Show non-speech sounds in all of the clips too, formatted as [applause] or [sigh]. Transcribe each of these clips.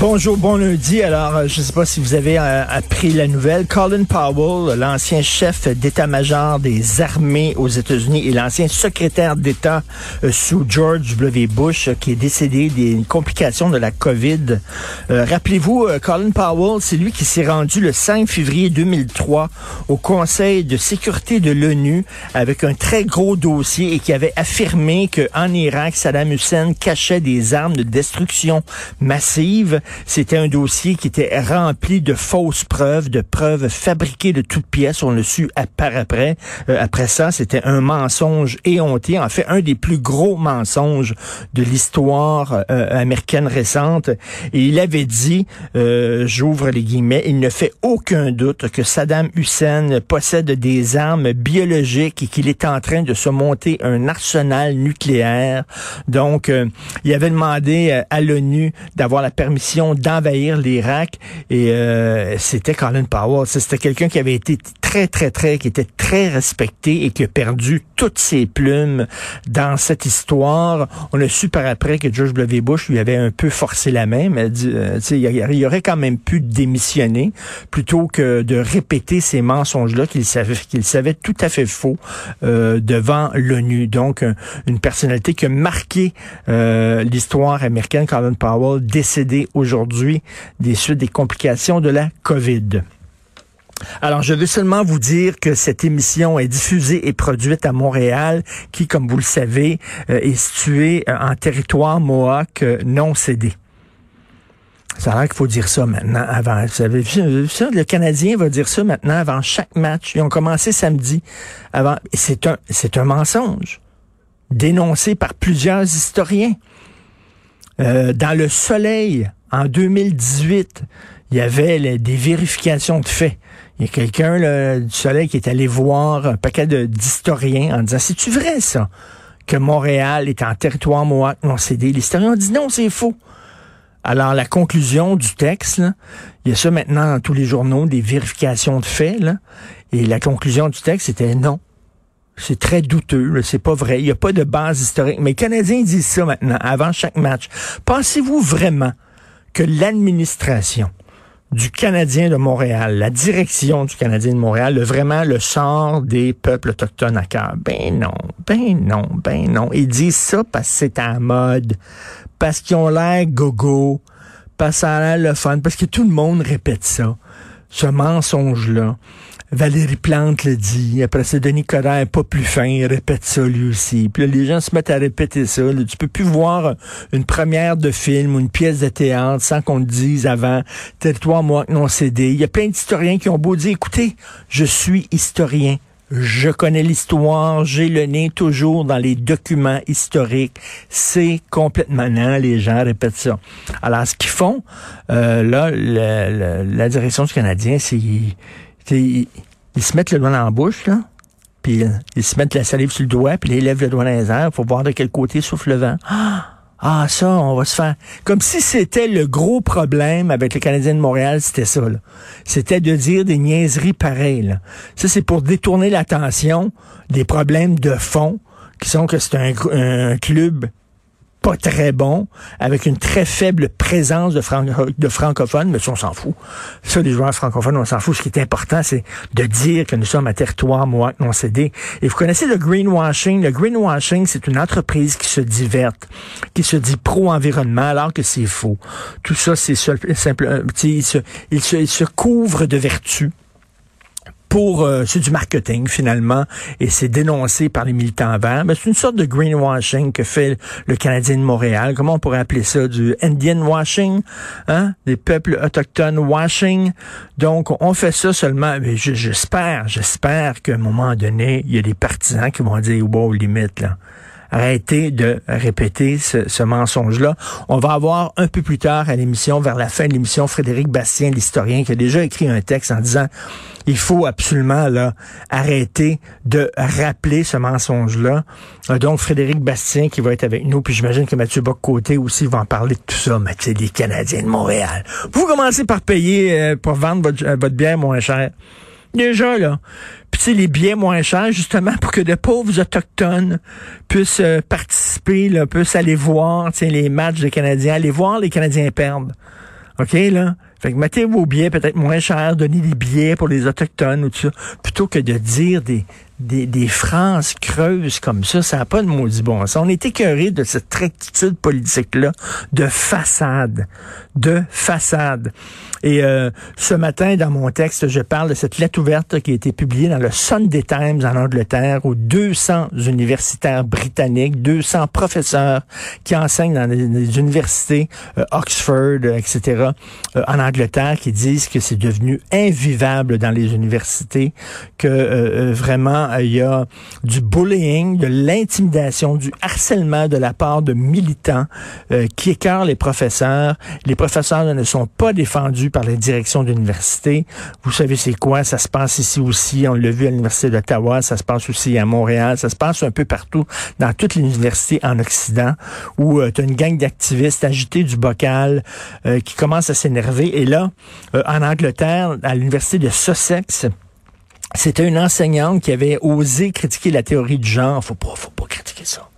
Bonjour, bon lundi. Alors, euh, je ne sais pas si vous avez euh, appris la nouvelle. Colin Powell, l'ancien chef d'état-major des armées aux États-Unis et l'ancien secrétaire d'État euh, sous George W. Bush, qui est décédé des complications de la COVID. Rappelez-vous, Colin Powell, c'est lui qui s'est rendu le 5 février 2003 au Conseil de sécurité de l'ONU avec un très gros dossier et qui avait affirmé qu'en Irak, Saddam Hussein cachait des armes de destruction massive. C'était un dossier qui était rempli de fausses preuves, de preuves fabriquées de toutes pièces. On le su par après. Euh, après ça, c'était un mensonge éhonté. En fait, un des plus gros mensonges de l'histoire euh, américaine récente. Et il avait dit, euh, j'ouvre les guillemets, il ne fait aucun doute que Saddam Hussein possède des armes biologiques et qu'il est en train de se monter un arsenal nucléaire. Donc, il avait demandé à l'ONU d'avoir la permission d'envahir l'Irak et euh, c'était Colin Powell. C'était quelqu'un qui avait été très, très, très, qui était très respecté et qui a perdu toutes ses plumes dans cette histoire. On a su par après que George W. Bush lui avait un peu forcé la main, mais euh, il aurait quand même pu démissionner plutôt que de répéter ces mensonges-là qu'il savait, qu'il savait tout à fait faux euh, devant l'ONU. Donc, une personnalité qui a marqué l'histoire américaine, Colin Powell, décédé aujourd'hui des suites des complications de la COVID. Alors, je veux seulement vous dire que cette émission est diffusée et produite à Montréal, qui, comme vous le savez, euh, est située euh, en territoire Mohawk euh, non cédé. Ça a l'air qu'il faut dire ça maintenant avant. Vous savez, le Canadien va dire ça maintenant avant chaque match. Ils ont commencé samedi avant. C'est un, c'est un mensonge dénoncé par plusieurs historiens. dans le soleil, en 2018, il y avait des vérifications de faits. Il y a quelqu'un du Soleil qui est allé voir un paquet d'historiens en disant, c'est-tu vrai ça, que Montréal est en territoire Mohawk? Non cédé? L'historien dit non, c'est faux. Alors, la conclusion du texte, il y a ça maintenant dans tous les journaux, des vérifications de faits, et la conclusion du texte, c'était non. C'est très douteux, c'est pas vrai. Il n'y a pas de base historique. Mais les Canadiens disent ça maintenant, avant chaque match. Pensez-vous vraiment que l'administration du Canadien de Montréal, la direction du Canadien de Montréal, le, vraiment le sort des peuples autochtones à cœur. Ben non, ben non, ben non. Ils disent ça parce que c'est en mode, parce qu'ils ont l'air gogo, parce que ça a l'air le fun, parce que tout le monde répète ça, ce mensonge-là. Valérie Plante le dit. Après ça, Denis Coderre, pas plus fin, il répète ça lui aussi. Puis là, les gens se mettent à répéter ça. Tu peux plus voir une première de film ou une pièce de théâtre sans qu'on te dise avant, territoire moi non cédé. Il y a plein d'historiens qui ont beau dire, écoutez, je suis historien. Je connais l'histoire, j'ai le nez toujours dans les documents historiques. C'est complètement non, les gens répètent ça. Alors, ce qu'ils font, euh, là, la direction du Canadien, c'est ils, se mettent le doigt dans la bouche, là, puis ils se mettent la salive sur le doigt, puis ils lèvent le doigt dans les airs pour voir de quel côté souffle le vent. [gasps] Ah, ça, on va se faire. Comme si c'était le gros problème avec les Canadiens de Montréal, c'était ça. C'était de dire des niaiseries pareilles. Ça, c'est pour détourner l'attention des problèmes de fond, qui sont que c'est un club pas très bon, avec une très faible présence de, francophones, mais ça, on s'en fout. Ça, les joueurs francophones, on s'en fout. Ce qui est important, c'est de dire que nous sommes un territoire moi non cédé. Et vous connaissez le greenwashing. Le greenwashing, c'est une entreprise qui se diverte, qui se dit pro-environnement, alors que c'est faux. Tout ça, c'est simple, euh, il se, il se, il se couvre de vertu pour euh, c'est du marketing finalement et c'est dénoncé par les militants verts. Mais c'est une sorte de greenwashing que fait le Canadien de Montréal. Comment on pourrait appeler ça? Du Indian washing, hein, des peuples autochtones washing. Donc on fait ça seulement. J'espère, j'espère qu'à un moment donné, il y a des partisans qui vont dire wow limite là. Arrêtez de répéter ce, ce mensonge-là. On va avoir un peu plus tard à l'émission, vers la fin de l'émission, Frédéric Bastien, l'historien, qui a déjà écrit un texte en disant il faut absolument là arrêter de rappeler ce mensonge-là. Euh, donc, Frédéric Bastien qui va être avec nous, puis j'imagine que Mathieu Bock-Côté aussi va en parler de tout ça, Mathieu, des Canadiens de Montréal. Vous commencez par payer euh, pour vendre votre, euh, votre bière moins cher. Déjà, là. Puis, tu les billets moins chers, justement, pour que de pauvres autochtones puissent participer, là, puissent aller voir, les matchs des Canadiens, aller voir les Canadiens perdre. OK, là? Fait que mettez vos billets peut-être moins chers, donnez des billets pour les Autochtones ou tout ça, plutôt que de dire des, des, des phrases creuses comme ça, ça n'a pas de maudit bon sens. On est écœuré de cette rectitude politique-là, de façade, de façade. Et euh, ce matin, dans mon texte, je parle de cette lettre ouverte qui a été publiée dans le Sunday Times en Angleterre aux 200 universitaires britanniques, 200 professeurs qui enseignent dans les, universités, euh, Oxford, etc., euh, en Angleterre, qui disent que c'est devenu invivable dans les universités, que vraiment euh, il y a du bullying, de l'intimidation, du harcèlement de la part de militants euh, qui écœurent les professeurs. Les professeurs ne sont pas défendus par les directions d'université. Vous savez c'est quoi? Ça se passe ici aussi. On l'a vu à l'Université d'Ottawa. Ça se passe aussi à Montréal. Ça se passe un peu partout dans toutes les universités en Occident où euh, tu as une gang d'activistes agités du bocal qui commencent à s'énerver. Et là, en Angleterre, à l'Université de Sussex, c'était une enseignante qui avait osé critiquer la théorie du genre. Faut pas, faut pas critiquer ça.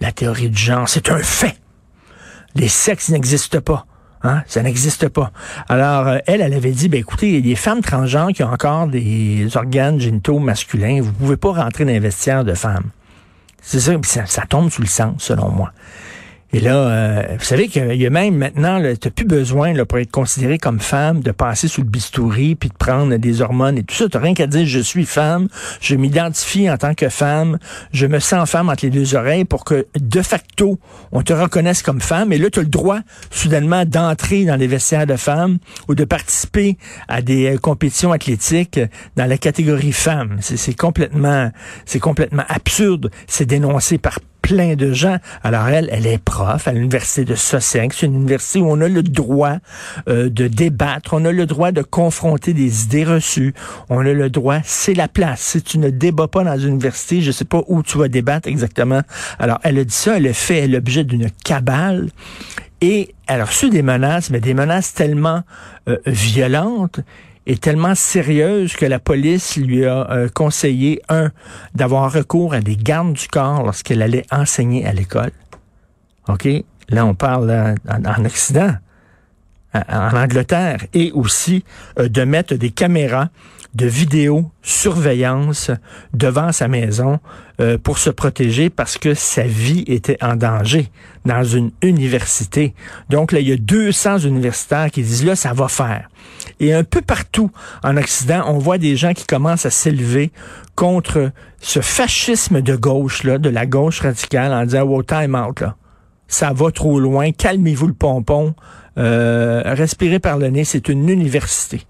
La théorie du genre, c'est un fait. Les sexes n'existent pas. Hein? Ça n'existe pas. Alors, euh, elle, elle avait dit, ben écoutez, des femmes transgenres qui ont encore des organes génitaux masculins. Vous pouvez pas rentrer dans les vestiaires de femmes. C'est ça, ça, ça tombe sous le sens, selon moi. Et là, euh, vous savez qu'il y a même maintenant, tu n'as plus besoin là, pour être considéré comme femme de passer sous le bistouri puis de prendre des hormones et tout ça. Tu rien qu'à dire je suis femme, je m'identifie en tant que femme, je me sens femme entre les deux oreilles pour que de facto on te reconnaisse comme femme. Et là, tu as le droit soudainement d'entrer dans les vestiaires de femmes ou de participer à des euh, compétitions athlétiques dans la catégorie femme. C'est complètement, c'est complètement absurde. C'est dénoncé par plein de gens. Alors elle, elle est prof à l'université de Sussex, une université où on a le droit euh, de débattre, on a le droit de confronter des idées reçues, on a le droit, c'est la place. Si tu ne débats pas dans une université, je sais pas où tu vas débattre exactement. Alors elle a dit ça, elle a fait l'objet d'une cabale. Et elle a reçu des menaces, mais des menaces tellement euh, violentes est tellement sérieuse que la police lui a euh, conseillé, un, d'avoir recours à des gardes du corps lorsqu'elle allait enseigner à l'école. OK? Là, on parle en, Occident, en Angleterre, et aussi euh, de mettre des caméras de vidéosurveillance devant sa maison euh, pour se protéger parce que sa vie était en danger dans une université. Donc là, il y a 200 universitaires qui disent là, ça va faire. Et un peu partout en Occident, on voit des gens qui commencent à s'élever contre ce fascisme de gauche, là, de la gauche radicale, en disant, wow, time out, là. Ça va trop loin, calmez-vous le pompon, euh, respirez par le nez, c'est une université.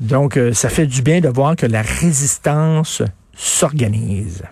Donc, euh, ça fait du bien de voir que la résistance s'organise.